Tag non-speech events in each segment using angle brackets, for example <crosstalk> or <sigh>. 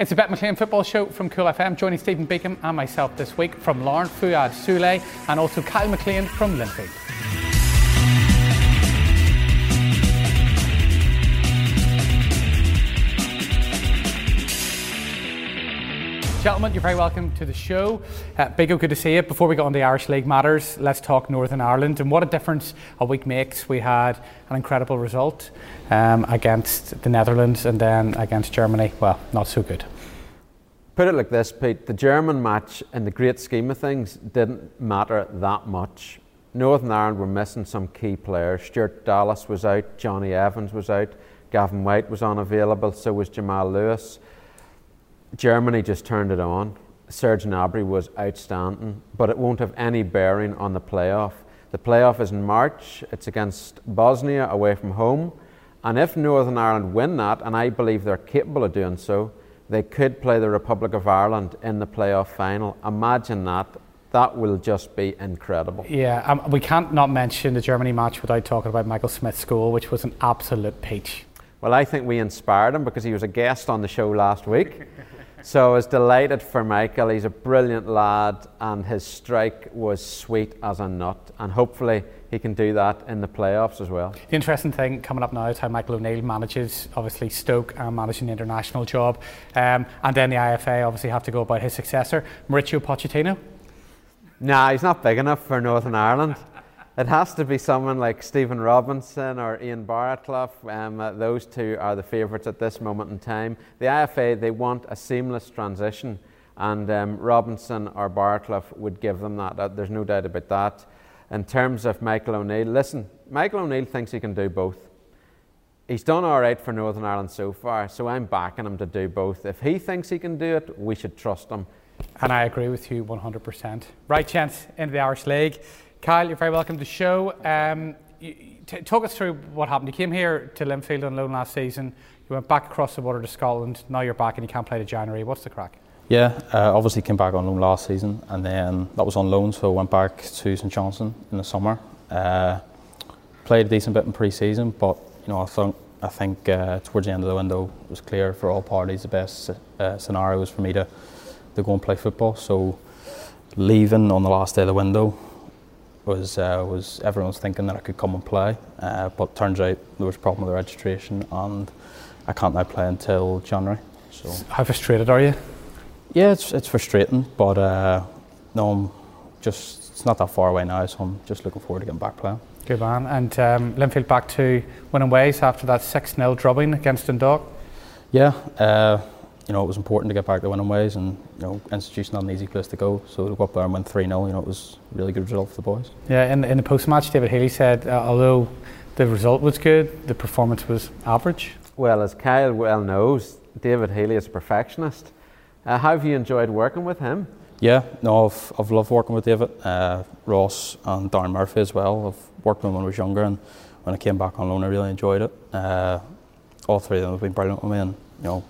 It's a Bet McLean football show from Cool FM, joining Stephen Beacom and myself this week from Larne Fuad Sule and also Kyle McClean from Linfield. Gentlemen, you're very welcome to the show. Uh, Big O, good to see you. Before we get on the Irish League matters, let's talk Northern Ireland and what a difference a week makes. We had an incredible result um, against the Netherlands and then against Germany. Well, not so good. Put it like this, Pete the German match, in the great scheme of things, didn't matter that much. Northern Ireland were missing some key players. Stuart Dallas was out, Jonny Evans was out, Gavin Whyte was unavailable, so was Jamal Lewis. Germany just turned it on. Serge Gnabry was outstanding, but it won't have any bearing on the playoff. The playoff is in March. It's against Bosnia away from home. And if Northern Ireland win that, and I believe they're capable of doing so, they could play the Republic of Ireland in the playoff final. Imagine that. That will just be incredible. Yeah, um, we can't not mention the Germany match without talking about Michael Smith's goal, which was an absolute peach. Well, I think we inspired him because he was a guest on the show last week. <laughs> so I was delighted for Michael. He's a brilliant lad, and his strike was sweet as a nut. And hopefully, he can do that in the playoffs as well. The interesting thing coming up now is how Michael O'Neill manages, obviously, Stoke and managing the international job. Um, and then the IFA obviously have to go about his successor, Mauricio Pochettino. Nah, he's not big enough for Northern Ireland. It has to be someone like Stephen Robinson or Ian Barraclough. Um, uh, those two are the favourites at this moment in time. The IFA, they want a seamless transition, and um, Robinson or Barraclough would give them that. Uh, there's no doubt about that. In terms of Michael O'Neill, listen, Michael O'Neill thinks he can do both. He's done all right for Northern Ireland so far, so I'm backing him to do both. If he thinks he can do it, we should trust him. And I agree with you 100%. Right, chance into the Irish League. Kyle, you're very welcome to the show. Um, t- talk us through what happened. You came here to Linfield on loan last season. You went back across the water to Scotland. Now you're back and you can't play to January. What's the crack? Yeah, uh, obviously came back on loan last season, and then that was on loan, so I went back to St Johnstone in the summer. Uh, played a decent bit in pre-season, but you know I think I think uh, towards the end of the window it was clear for all parties the best uh, scenario was for me to to go and play football. So leaving on the last day of the window was uh, was everyone was thinking that I could come and play, uh, but turns out there was a problem with the registration and I can't now play until January. So how frustrated are you? Yeah, it's it's frustrating, but uh, no, I'm just it's not that far away now, so I'm just looking forward to getting back playing. Good man, and um, Linfield back to winning ways after that six 0 drubbing against Dundalk. Yeah. You know, it was important to get back to winning ways, and you know, institution not an easy place to go. So to go up there and win three 0 you know, it was a really good result for the boys. Yeah, in, in the post match, David Healy said, uh, although the result was good, the performance was average. Well, as Kyle well knows, David Healy is a perfectionist. Uh, how have you enjoyed working with him? Yeah, no, I've, I've loved working with David, uh, Ross, and Darren Murphy as well. I've worked with him when I was younger, and when I came back on loan, I really enjoyed it. Uh, all three of them have been brilliant with me, and you know,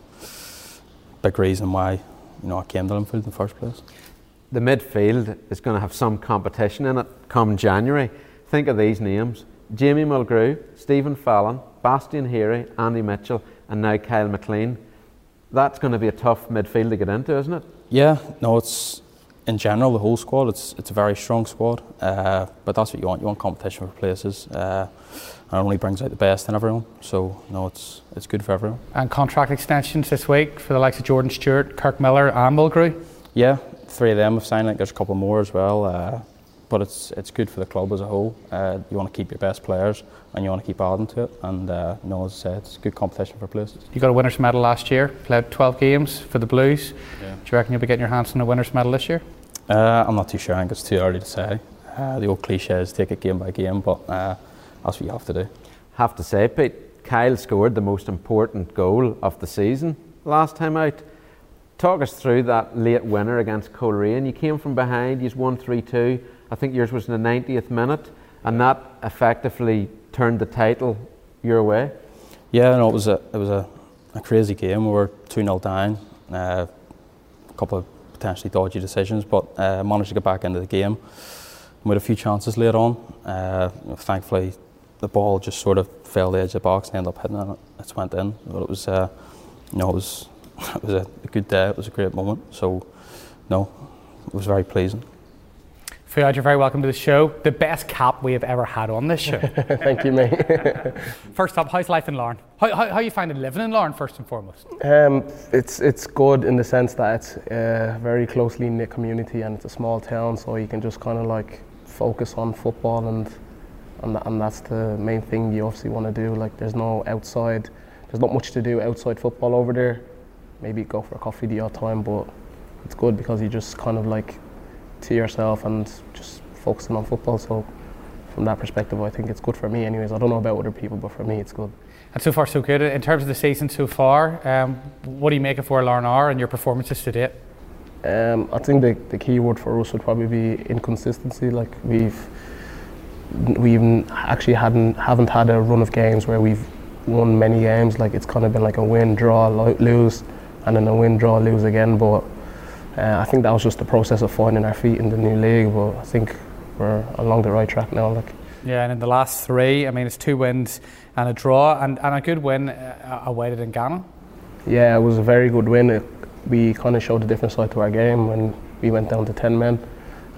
big reason why you know I came to Linfield in the first place. The midfield is going to have some competition in it come January. Think of these names: Jamie Mulgrew, Stephen Fallon, Bastien Héry, Andy Mitchell, and now Kyle McClean. That's going to be a tough midfield to get into, isn't it? Yeah, no, it's in general the whole squad. It's it's a very strong squad, uh, but that's what you want. You want competition for places. Uh, and it only brings out the best in everyone. So no, it's it's good for everyone. And contract extensions this week for the likes of Jordan Stewart, Kirk Millar, and Mulgrew. Yeah, three of them have signed. I think there's a couple more as well. Uh, but it's it's good for the club as a whole. Uh, you want to keep your best players and you want to keep adding to it. And uh, you know, as I said, it's good competition for places. You got a winners medal last year. Played 12 games for the Blues. Yeah. Do you reckon you'll be getting your hands on a winners medal this year? Uh, I'm not too sure. I think it's too early to say. Uh, the old cliche is take it game by game, but uh, that's what you have to do. Have to say, Pete, Kyle scored the most important goal of the season last time out. Talk us through that late winner against Coleraine. You came from behind, you won 3 2. I think yours was in the 90th minute, and that effectively turned the title your way. Yeah, no, it was a, it was a, a crazy game. We were 2 0 down, uh, a couple of potentially dodgy decisions, but uh, managed to get back into the game. We had a few chances later on. Uh, thankfully, the ball just sort of fell the edge of the box and ended up hitting it. It went in, but it was, uh, you know, it was <laughs> it was a, a good day. It was a great moment. So, no, it was very pleasing. Fuad, you're very welcome to the show. The best cap we have ever had on this show. <laughs> Thank you, mate. <laughs> first up, how's life in Larne? How, how, how you finding living in Larne, first and foremost? Um, it's it's good in the sense that it's a very closely knit community and it's a small town, so you can just kind of like focus on football and and, and that's the main thing you obviously want to do. Like, there's no outside, there's not much to do outside football over there. Maybe go for a coffee the odd time, but it's good because you just kind of like to yourself and just focusing on football. So from that perspective, I think it's good for me. Anyways, I don't know about other people, but for me, it's good. And so far, so good. In terms of the season so far, um, what do you make of where Larne are and your performances to date? Um, I think the, the key word for us would probably be inconsistency. Like we've we've actually hadn't haven't had a run of games where we've won many games. Like it's kind of been like a win, draw, lose, and then a win, draw, lose again. But uh, I think that was just the process of finding our feet in the new league. But I think we're along the right track now. Like. Yeah, and in the last three, I mean, it's two wins and a draw, and, and a good win uh, away in Ghana. Yeah, it was a very good win. It, we kind of showed a different side to our game when we went down to 10 men,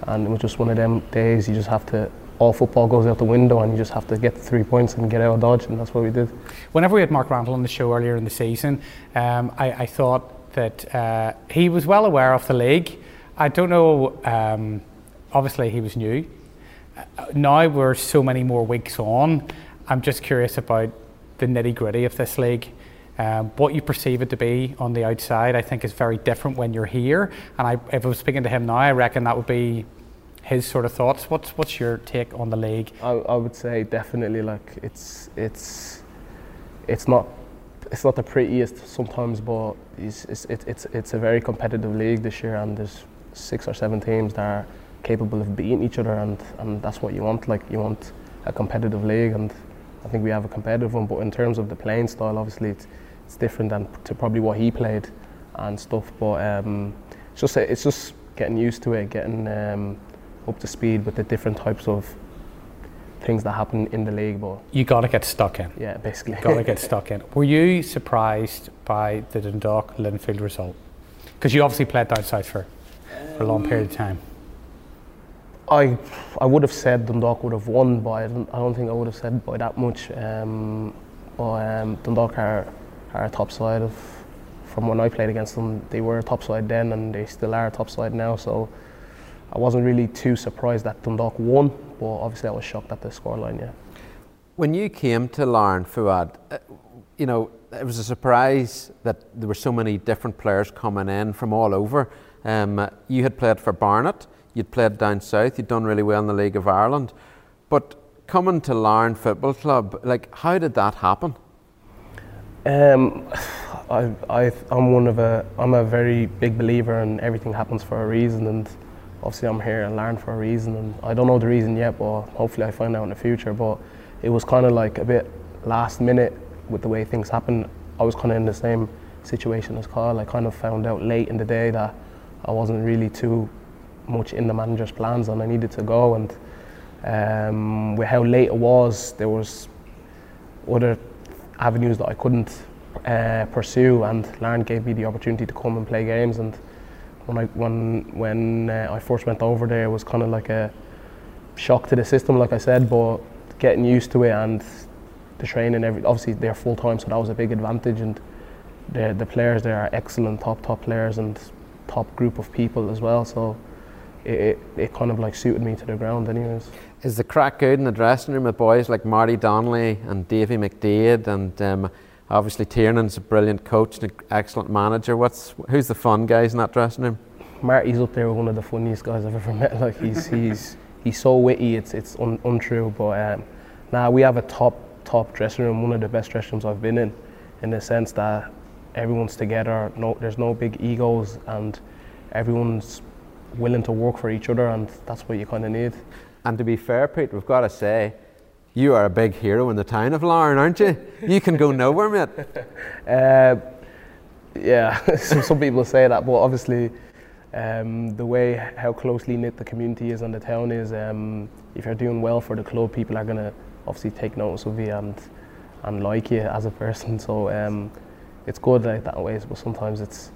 and it was just one of them days you just have to all football goes out the window and you just have to get the three points and get out of Dodge, and that's what we did. Whenever we had Mark Randall on the show earlier in the season, um, I, I, thought that uh, he was well aware of the league. I don't know, um, obviously, he was new. Uh, now we're so many more weeks on. I'm just curious about the nitty gritty of this league. Um, what you perceive it to be on the outside, I think, is very different when you're here. And I, if I was speaking to him now, I reckon that would be his sort of thoughts. What's what's your take on the league? I, I would say definitely like it's it's it's not it's not the prettiest sometimes, but it's it's it's it's a very competitive league this year, and there's six or seven teams that are capable of beating each other, and and that's what you want. Like you want a competitive league, and I think we have a competitive one. But in terms of the playing style, obviously it's it's different than to probably what he played and stuff. But um, it's just it's just getting used to it, getting um, up to speed with the different types of things that happen in the league. But you got to get stuck in. Yeah, basically. got to get <laughs> stuck in. Were you surprised by the Dundalk Linfield result? Because you obviously played down south for, for a long period of time. I I would have said Dundalk would have won, but I don't, I don't think I would have said by that much. Um, but um, Dundalk are, are a top side of from when I played against them. They were a top side then, and they still are a top side now. So I wasn't really too surprised that Dundalk won, but obviously I was shocked at the scoreline. Yeah. When you came to Larne, Fuad, uh, you know it was a surprise that there were so many different players coming in from all over. Um, you had played for Barnet, you'd played down south, you'd done really well in the League of Ireland, but coming to Larne Football Club, like how did that happen? Um, <sighs> I, I, I'm one of a, I'm a very big believer in everything happens for a reason, and obviously I'm here and Larne for a reason and I don't know the reason yet but hopefully I find out in the future but it was kind of like a bit last minute with the way things happened. I was kind of in the same situation as Carl I kind of found out late in the day that I wasn't really too much in the manager's plans and I needed to go and um, with how late it was there was other avenues that I couldn't uh, pursue and Larne gave me the opportunity to come and play games and when I when when uh, I first went over there, it was kind of like a shock to the system, like I said, but getting used to it and the training. Every obviously they're full time, so that was a big advantage. And the the players there are excellent, top top players and top group of people as well. So it, it, it kind of like suited me to the ground, anyways. Is the crack good in the dressing room with boys like Marty Donnelly and Davy McDaid and um, obviously Tiernan's a brilliant coach and an excellent manager. What's who's the fun guys in that dressing room? Marty's up there with one of the funniest guys I've ever met. <laughs> Like he's he's he's so witty, it's it's un, untrue. But um, now nah, we have a top top dressing room, one of the best dressing rooms I've been in, in the sense that everyone's together. No, there's no big egos, and everyone's willing to work for each other, and that's what you kind of need. And to be fair, Pete, we've got to say you are a big hero in the town of Larne, aren't you? You can go nowhere, mate. <laughs> Uh, yeah, <laughs> some, some people say that, but obviously, um, the way how closely knit the community is and the town is, um, if you're doing well for the club, people are going to obviously take notice of you and and like you as a person. So um, it's good like that way, but sometimes it's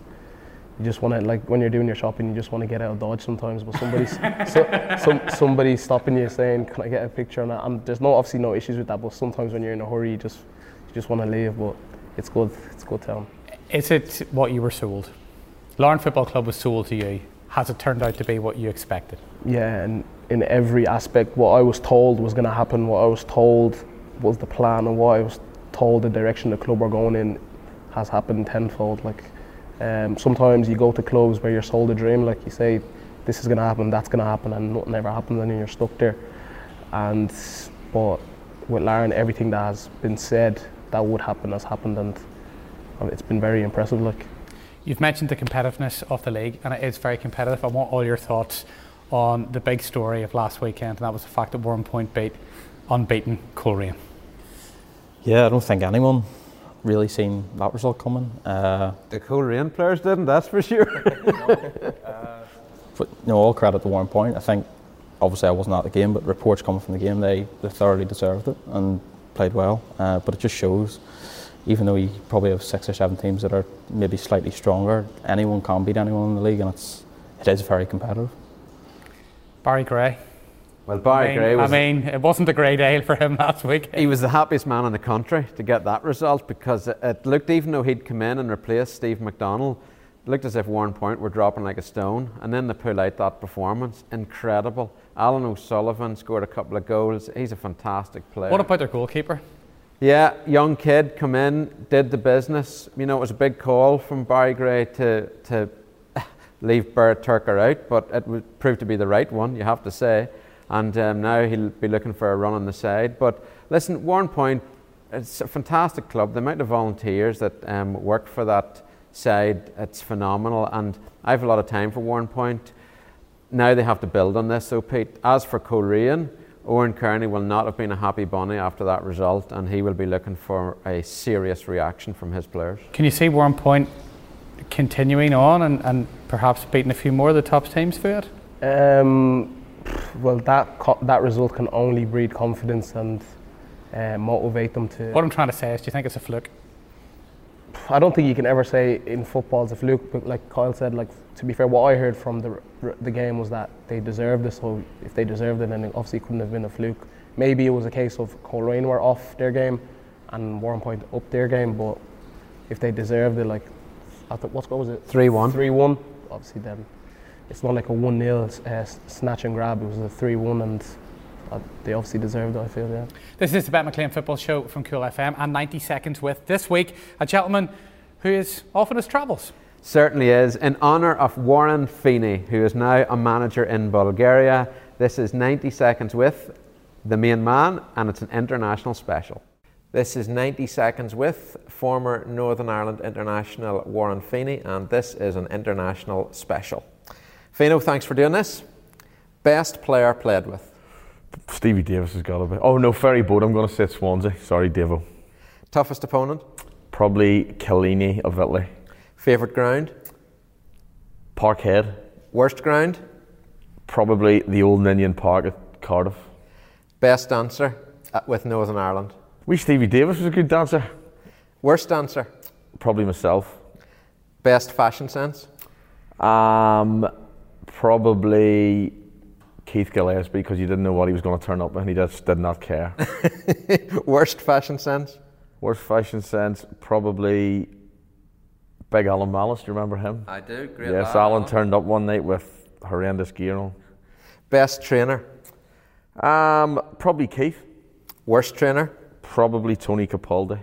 you just want to like when you're doing your shopping, you just want to get out of Dodge sometimes. But somebody's <laughs> so, some somebody stopping you saying, "Can I get a picture?" And, and there's no obviously no issues with that. But sometimes when you're in a hurry, you just you just want to leave. But it's good. It's good town. Is it what you were sold? Larne Football Club was sold to you. Has it turned out to be what you expected? Yeah, and in every aspect, what I was told was going to happen, what I was told was the plan, and what I was told the direction the club are going in has happened tenfold. Like um, sometimes you go to clubs where you're sold a dream, like you say, this is going to happen, that's going to happen, and nothing ever happens, and you're stuck there. And but with Larne, everything that has been said that would happen has happened, and it's been very impressive. Like you've mentioned the competitiveness of the league, and it is very competitive. I want all your thoughts on the big story of last weekend, and that was the fact that Warrenpoint beat unbeaten Coleraine. Yeah, I don't think anyone really seen that result coming. Uh, the Coleraine players didn't, that's for sure. <laughs> uh, but you know, all credit to Warrenpoint. I think obviously I wasn't at the game, but reports coming from the game, they, they thoroughly deserved it and played well. Uh, but it just shows, even though you probably have six or seven teams that are maybe slightly stronger, anyone can beat anyone in the league, and it's it is very competitive. Barry Gray. Well, Barry I mean, Gray was. I mean, it wasn't a great day for him <laughs> last week. He was the happiest man in the country to get that result because it, it looked, even though he'd come in and replaced Steve McDonnell, it looked as if Warren Point were dropping like a stone. And then they pull out that performance. Incredible. Alan O'Sullivan scored a couple of goals. He's a fantastic player. What about their goalkeeper? Yeah, young kid come in, did the business. You know, it was a big call from Barry Gray to, to <laughs> leave Barrett Turker out, but it would prove to be the right one, you have to say and um, now he'll be looking for a run on the side. But listen, Warrenpoint, it's a fantastic club. The amount of volunteers that um, work for that side, it's phenomenal. And I have a lot of time for Warrenpoint. Now they have to build on this. So, Pete, as for Coleraine, Oran Kearney will not have been a happy bunny after that result, and he will be looking for a serious reaction from his players. Can you see Warrenpoint continuing on and, and perhaps beating a few more of the top teams for it? Um, well, that co- that result can only breed confidence and uh, motivate them to. What I'm trying to say is, do you think it's a fluke? I don't think you can ever say in football it's a fluke. But like Kyle said, like to be fair, what I heard from the the game was that they deserved it. So if they deserved it, then it obviously couldn't have been a fluke. Maybe it was a case of Coleraine were off their game and Warrenpoint up their game. But if they deserved it, like I thought, what score was it? Three one. Three one. Obviously, then it's not like a 1 0 uh, snatch and grab, it was a 3 1, and uh, they obviously deserved it, I feel, yeah. This is the Bet McLean Football Show from Cool FM and 90 Seconds with this week a gentleman who is off on his travels. Certainly is. In honour of Warren Feeney, who is now a manager in Bulgaria, this is 90 Seconds with the main man, and it's an international special. This is 90 Seconds with former Northern Ireland international Warren Feeney, and this is an international special. Fino, thanks for doing this. Best player played with? Stevie Davis has got to be. Oh no, Ferrie Bodde. I'm going to say Swansea. Sorry, Devo. Toughest opponent? Probably Chiellini of Italy. Favourite ground? Parkhead. Worst ground? Probably the old Ninian Park at Cardiff. Best dancer with Northern Ireland? We Stevie Davis was a good dancer. Worst dancer? Probably myself. Best fashion sense? Um, probably Keith Gillespie because you didn't know what he was going to turn up and he just did not care. <laughs> Worst fashion sense? Worst fashion sense, probably Big Alan Malice. Do you remember him? I do. Great. Yes, Alan turned up one night with horrendous gear on. Best trainer? Um, probably Keith. Worst trainer? Probably Tony Capaldi.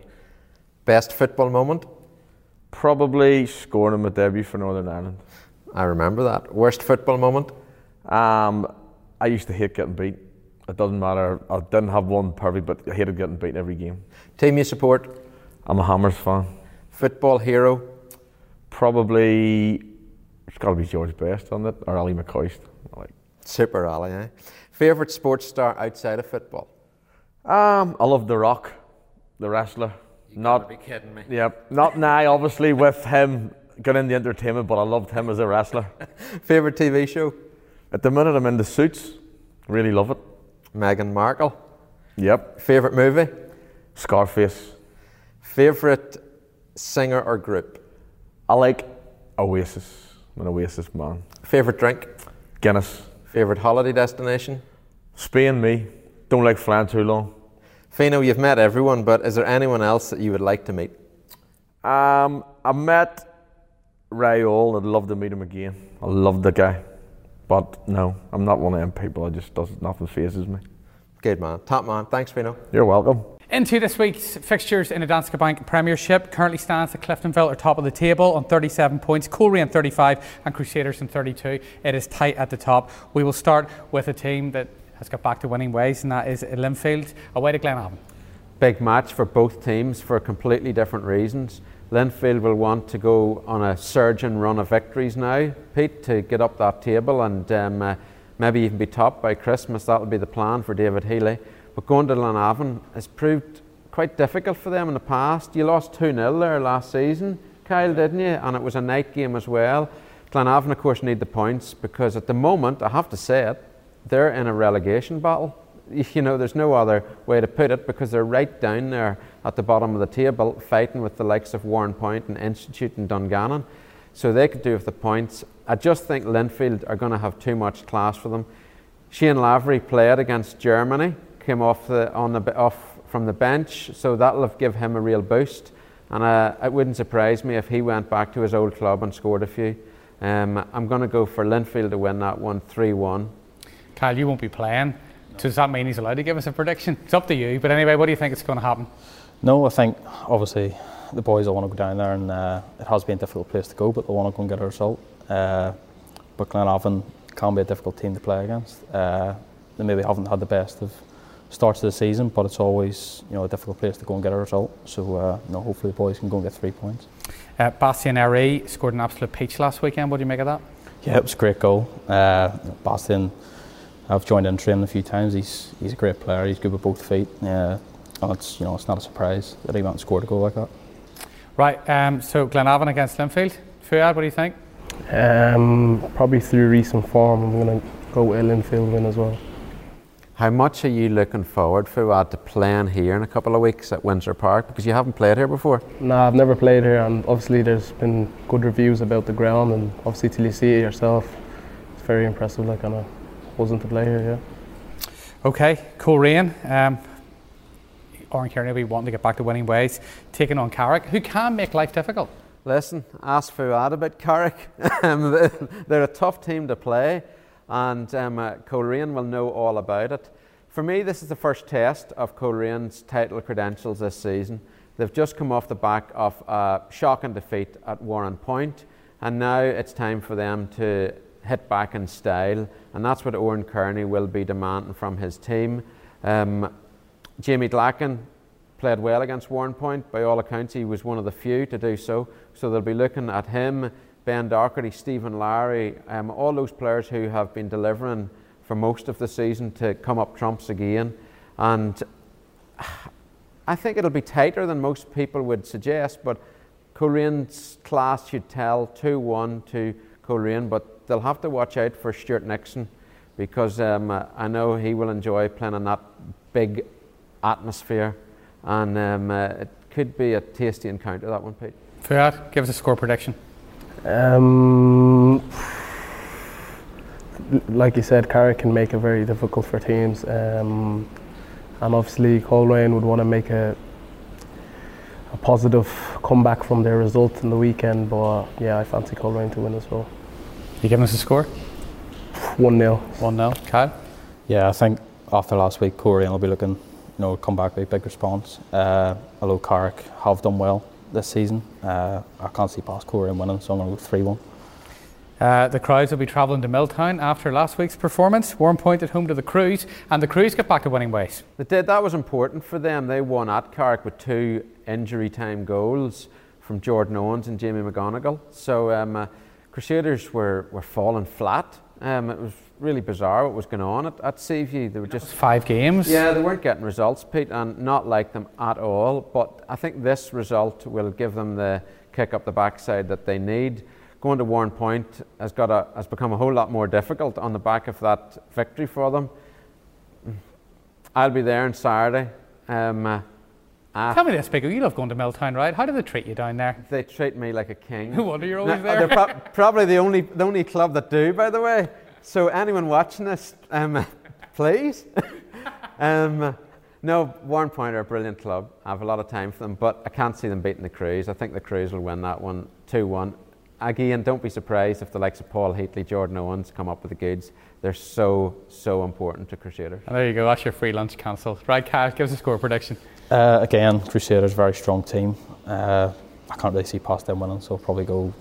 Best football moment? Probably scoring in my debut for Northern Ireland. I remember that. Worst football moment? Um, I used to hate getting beat. It doesn't matter. I didn't have one perfect, but I hated getting beat every game. Team you support? I'm a Hammers fan. Football hero? Probably it's got to be George Best on it or Ally McCoist. Like super Ali. Eh? Favorite sports star outside of football? Um, I love The Rock, the wrestler. You not be kidding me. Yep, not <laughs> now, obviously with him getting the entertainment, but I loved him as a wrestler. <laughs> Favorite TV show? At the minute, I'm in the Suits. Really love it. Meghan Markle. Yep. Favorite movie? Scarface. Favorite singer or group? I like Oasis. I'm an Oasis man. Favorite drink? Guinness. Favorite holiday destination? Spain, me. Don't like flying too long. Fino, you've met everyone, but is there anyone else that you would like to meet? Um, I met Raul. I'd love to meet him again. I love the guy. But no, I'm not one of them people. I just does nothing phases me. Good man. Top man. Thanks, Fino. You're welcome. Into this week's fixtures in the Danske Bank Premiership. Currently stands at Cliftonville are top of the table on 37 points, Coleraine on 35 and Crusaders on 32. It is tight at the top. We will start with a team that has got back to winning ways, and that is Linfield away to Glenavon. Big match for both teams for completely different reasons. Linfield will want to go on a surging run of victories now, Pete, to get up that table and um, uh, maybe even be top by Christmas. That'll be the plan for David Healy. But going to Glenavon has proved quite difficult for them in the past. You lost 2 0 there last season, Kyle, didn't you? And it was a night game as well. Glenavon, of course, need the points because at the moment, I have to say it, they're in a relegation battle. You know, there's no other way to put it because they're right down there at the bottom of the table fighting with the likes of Warren and Institute and Dungannon. So they could do with the points. I just think Linfield are going to have too much class for them. Shane Lavery played against Germany, came off, the, on the, off from the bench, so that'll give him a real boost. And uh, it wouldn't surprise me if he went back to his old club and scored a few. Um, I'm going to go for Linfield to win that one 3 1. Kyle, you won't be playing. Does that mean he's allowed to give us a prediction? It's up to you. But anyway, what do you think is going to happen? No, I think obviously the boys will want to go down there, and uh, it has been a difficult place to go, but they want to go and get a result. Uh, but Glenavon can be a difficult team to play against. Uh, they maybe haven't had the best of starts of the season, but it's always you know a difficult place to go and get a result. So uh, you know, hopefully the boys can go and get three points. Uh, Bastien Héry scored an absolute peach last weekend. What do you make of that? Yeah, it was a great goal. Uh, Bastien I've joined in training a few times. He's he's a great player. He's good with both feet. Yeah, and it's you know it's not a surprise that he went and scored a goal like that. Right. Um, so Glenavon against Linfield. Fuad, what do you think? Um, probably through recent form, I'm going to go with Linfield win as well. How much are you looking forward, Fuad, to playing here in a couple of weeks at Windsor Park? Because you haven't played here before. No, I've never played here, and obviously there's been good reviews about the ground, and obviously till you see it yourself, it's very impressive. Like, and I wasn't to play here, yeah. Okay, Coleraine. Um, Oran Kearney will be wanting to get back to winning ways, taking on Carrick, who can make life difficult. Listen, ask Fuad about Carrick. <laughs> Um, <laughs> they're a tough team to play, and um, uh, Coleraine will know all about it. For me, this is the first test of Coleraine's title credentials this season. They've just come off the back of a shocking defeat at Warren and now it's time for them to hit back in style, and that's what Oran Kearney will be demanding from his team. Um, Jamie Glacken played well against Warrenpoint. By all accounts, he was one of the few to do so. So they'll be looking at him, Ben Doherty, Stephen Lowry, um, all those players who have been delivering for most of the season to come up trumps again. And <sighs> I think it'll be tighter than most people would suggest, but Coleraine's class should tell 2 1 to Coleraine, but they'll have to watch out for Stuart Nixon because um, I know he will enjoy playing in that big atmosphere, and um, uh, it could be a tasty encounter, that one, Pete. Fuad, give us a score prediction. Um, like you said, Carrick can make it very difficult for teams, um, and obviously Coleraine would want to make a a positive comeback from their result in the weekend. But yeah, I fancy Coleraine to win as well. You giving us a score? One 0 One 0 Kyle. Yeah, I think after last week, Coleraine will be looking, you know, come back with a big response. Uh, although Carrick have done well this season, uh, I can't see past Coleraine winning, so I'm going to go three one. Uh, the crowds will be travelling to Milltown after last week's performance. Warm Point at home to the Crues, and the Crues get back to winning ways. They did. That was important for them. They won at Carrick with two injury time goals from Jordan Owens and Jamie McGonigle. So um, uh, Crusaders were, were falling flat. Um, it was really bizarre what was going on at, at Seaview. They were just five games. Yeah, they weren't getting results, Pete, and not like them at all. But I think this result will give them the kick up the backside that they need going to Warrenpoint has got a, has become a whole lot more difficult on the back of that victory for them. I'll be there on Saturday. Um, uh, Ah, Tell me this, Biggo. You love going to Milltown, right? How do they treat you down there? they treat me like a king. <laughs> No wonder you're No, always They're pro- <laughs> probably the only the only club that do, by the way. So anyone watching this, um, <laughs> please. um, no, Warren Point are a brilliant club. I have a lot of time for them, but I can't see them beating the Crues. I think the Crues will win that one 2 1. Again, don't be surprised if the likes of Paul Heatley, Jordan Owens come up with the goods. They're so, so important to Crusaders. And there you go. That's your free lunch cancelled. Right, Kyle, give us a score prediction. Uh, again, Crusaders, very strong team. Uh, I can't really see past them winning, so I'll probably go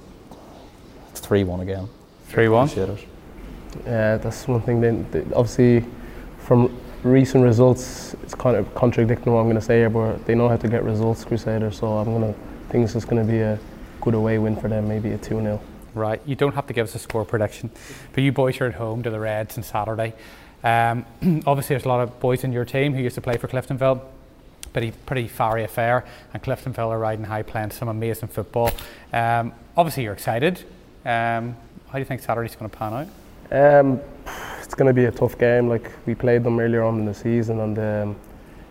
3 1 again. 3 1. Crusaders. Yeah, that's one thing. Then obviously, from recent results, it's kind of contradicting what I'm going to say here, but they know how to get results, Crusaders. So I'm going to think this is going to be a good away win for them, maybe a two 0 Right, you don't have to give us a score prediction, but you boys are at home to the Reds on Saturday. Um, <clears throat> obviously, there's a lot of boys in your team who used to play for Cliftonville. Pretty, pretty fiery affair, and Cliftonville are riding high, playing some amazing football. Um, obviously, you're excited. Um, how do you think Saturday's going to pan out? Um, it's going to be a tough game. Like we played them earlier on in the season, and um,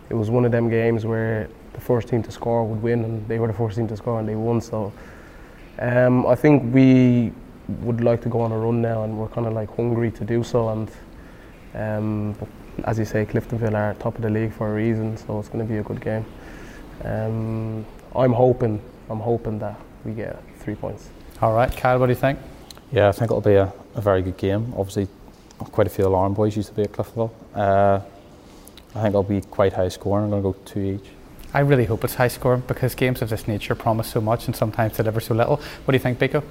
it was one of them games where the first team to score would win, and they were the first team to score, and they won. So um, I think we would like to go on a run now, and we're kind of like hungry to do so. And um, but as you say, Cliftonville are top of the league for a reason, so it's going to be a good game. Um, I'm hoping, I'm hoping that we get three points. All right, Kyle, what do you think? Yeah, I think it'll be a, a very good game. Obviously, quite a few alarm boys used to be at Cliftonville. Uh, I think it'll be quite high scoring. I'm going to go two each. I really hope it's high scoring because games of this nature promise so much and sometimes deliver so little. What do you think, Biko?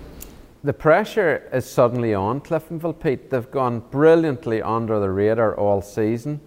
The pressure is suddenly on Cliftonville, Pete. They've gone brilliantly under the radar all season.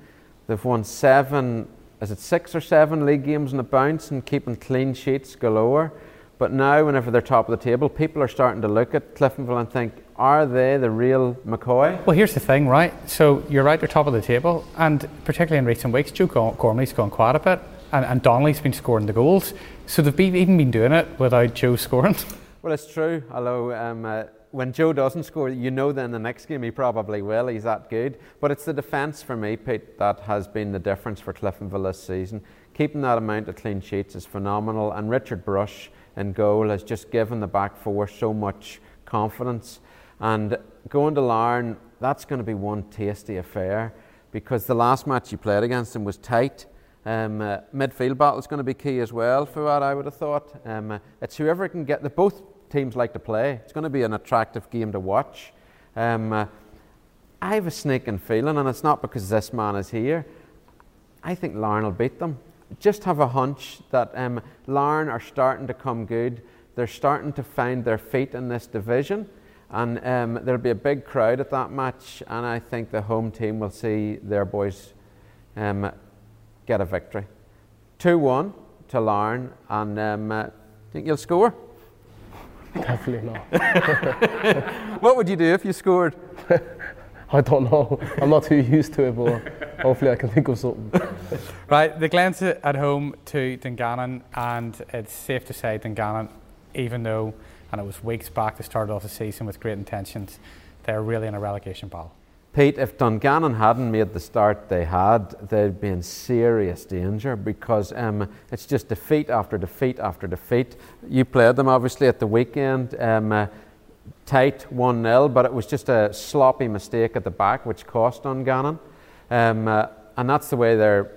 They've won seven, is it six or seven league games in a bounce and keeping clean sheets galore. But now, whenever they're top of the table, people are starting to look at Cliftonville and think, are they the real McCoy? Well, here's the thing, right? So you're right, they're top of the table, and particularly in recent weeks, Joe Gor- Gormley's gone quite a bit, and, and Donnelly's been scoring the goals. So they've been, even been doing it without Joe scoring. <laughs> Well, it's true. Although um, uh, when Joe doesn't score, you know then the next game he probably will. He's that good. But it's the defence for me, Pete, that has been the difference for Cliftonville this season. Keeping that amount of clean sheets is phenomenal. And Richard Brush in goal has just given the back four so much confidence. And going to Larne, that's going to be one tasty affair because the last match you played against him was tight. Um, uh, midfield battle is going to be key as well for what I would have thought. Um, uh, it's whoever can get the both teams like to play. It's going to be an attractive game to watch. Um, uh, I have a sneaking feeling, and it's not because this man is here. I think Larne will beat them. Just have a hunch that um, Larne are starting to come good. They're starting to find their feet in this division, and um, there'll be a big crowd at that match. And I think the home team will see their boys um, get a victory. 2 1 to Larne, and um, uh, think you'll score? Definitely not. <laughs> What would you do if you scored? <laughs> I don't know. I'm not too used to it, but hopefully I can think of something. <laughs> right, the Glens at home to Dungannon, and it's safe to say Dungannon, even though, and it was weeks back, they started off the season with great intentions, they're really in a relegation battle. Pete, if Dungannon hadn't made the start they had, they'd be in serious danger because um, it's just defeat after defeat after defeat. You played them obviously at the weekend, um, uh, tight 1 0, but it was just a sloppy mistake at the back which cost Dungannon. Um, uh, and that's the way their,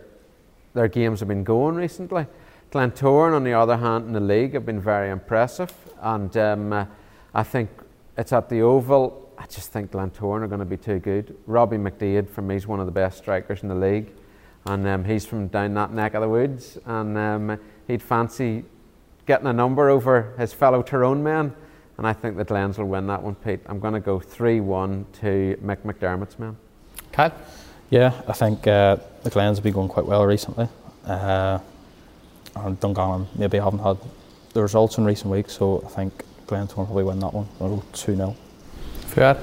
their games have been going recently. Glentoran, on the other hand, in the league have been very impressive, and um, uh, I think it's at the Oval. I just think Glentoran are going to be too good. Robbie McDaid, for me, is one of the best strikers in the league, and um, he's from down that neck of the woods, and um, he'd fancy getting a number over his fellow Tyrone men, and I think the Glens will win that one, Pete. I'm going to go 3 1 to Mick McDermott's men. Kyle? Yeah, I think uh, the Glens have been going quite well recently. Uh, and Dungannon maybe haven't had the results in recent weeks, so I think Glens will probably win that one. I'll go 2 0. Fuad?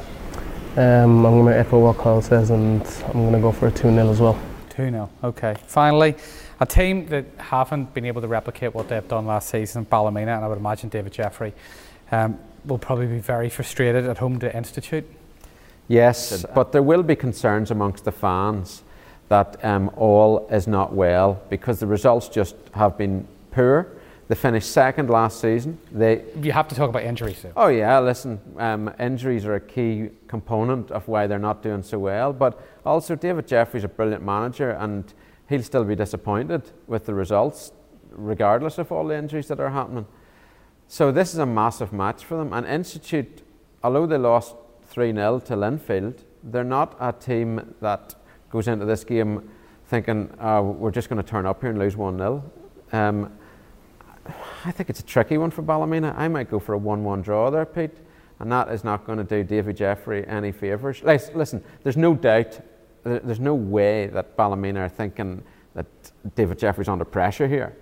Um, I'm going to echo what Kyle says, and I'm going to go for a 2 0 as well. 2 0. Okay. Finally, a team that haven't been able to replicate what they've done last season, Ballymena, and I would imagine David Jeffrey um, will probably be very frustrated at home to Institute. Yes, but there will be concerns amongst the fans that um, all is not well because the results just have been poor. They finished second last season. They You have to talk about injuries, though. Oh yeah, listen, um, injuries are a key component of why they're not doing so well. But also, David Jeffrey's a brilliant manager, and he'll still be disappointed with the results, regardless of all the injuries that are happening. So this is a massive match for them. And Institute, although they lost three 0 to Linfield, they're not a team that goes into this game thinking uh, we're just going to turn up here and lose one 0 um, I think it's a tricky one for Ballymena. I might go for a 1 1 draw there, Pete, and that is not going to do Davy Jeffrey any favours. Listen, there's no doubt, there's no way that Ballymena are thinking that David Jeffrey's under pressure here.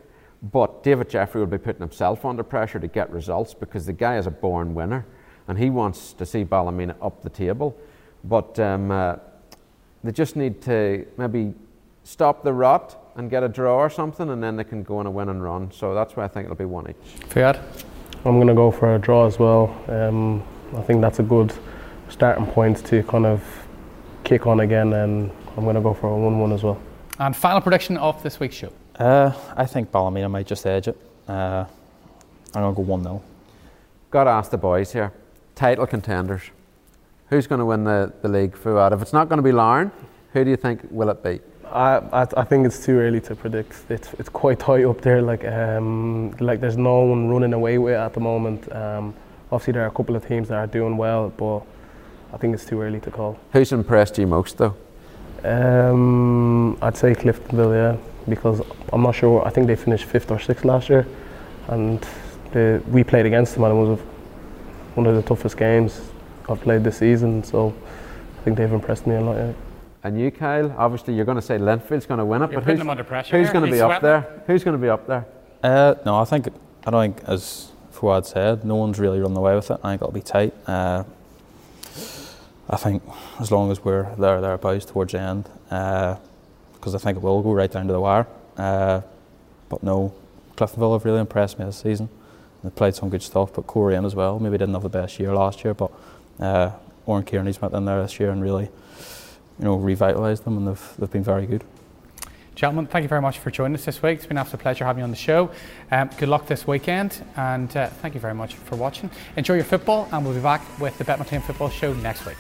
But David Jeffrey will be putting himself under pressure to get results because the guy is a born winner and he wants to see Ballymena up the table. But um, uh, they just need to maybe stop the rot and get a draw or something, and then they can go on a win and run. So that's why I think it'll be one each. Fuad? I'm going to go for a draw as well. Um, I think that's a good starting point to kind of kick on again, and I'm going to go for a 1 1 as well. And final prediction of this week's show? Uh, I think Ballymena might just edge it. Uh, I'm going to go 1 0. Got to ask the boys here title contenders. Who's going to win the, the league, Fuad? If it's not going to be Larne, who do you think will it be? I, I, I, think it's too early to predict. It's, it's quite high up there. Like um, like there's no one running away with it at the moment. Um, obviously, there are a couple of teams that are doing well, but I think it's too early to call. Who's impressed you most, though? Um, I'd say Cliftonville, yeah, because I'm not sure. I think they finished fifth or sixth last year, and the, we played against them, and it was one of the toughest games I've played this season. So I think they've impressed me a lot. Yeah. And you, Kyle, obviously you're going to say Linfield's going to win it, You're but who's, them under pressure who's going to be up there? Who's going to be up there? Uh, no, I think I don't think as Fuad said, no one's really run away with it. I think it'll be tight. Uh, I think as long as we're there thereabouts towards the end, because I think it will go right down to the wire. Uh, but no, Cliftonville have really impressed me this season. They played some good stuff, but Coleraine as well. Maybe didn't have the best year last year, but uh, Oran Kearney's went in there this year and really, you know, revitalised them, and they've they've been very good. Gentlemen, thank you very much for joining us this week. It's been an absolute pleasure having you on the show. Um, good luck this weekend, and uh, thank you very much for watching. Enjoy your football, and we'll be back with the Bet My Team Football Show next week.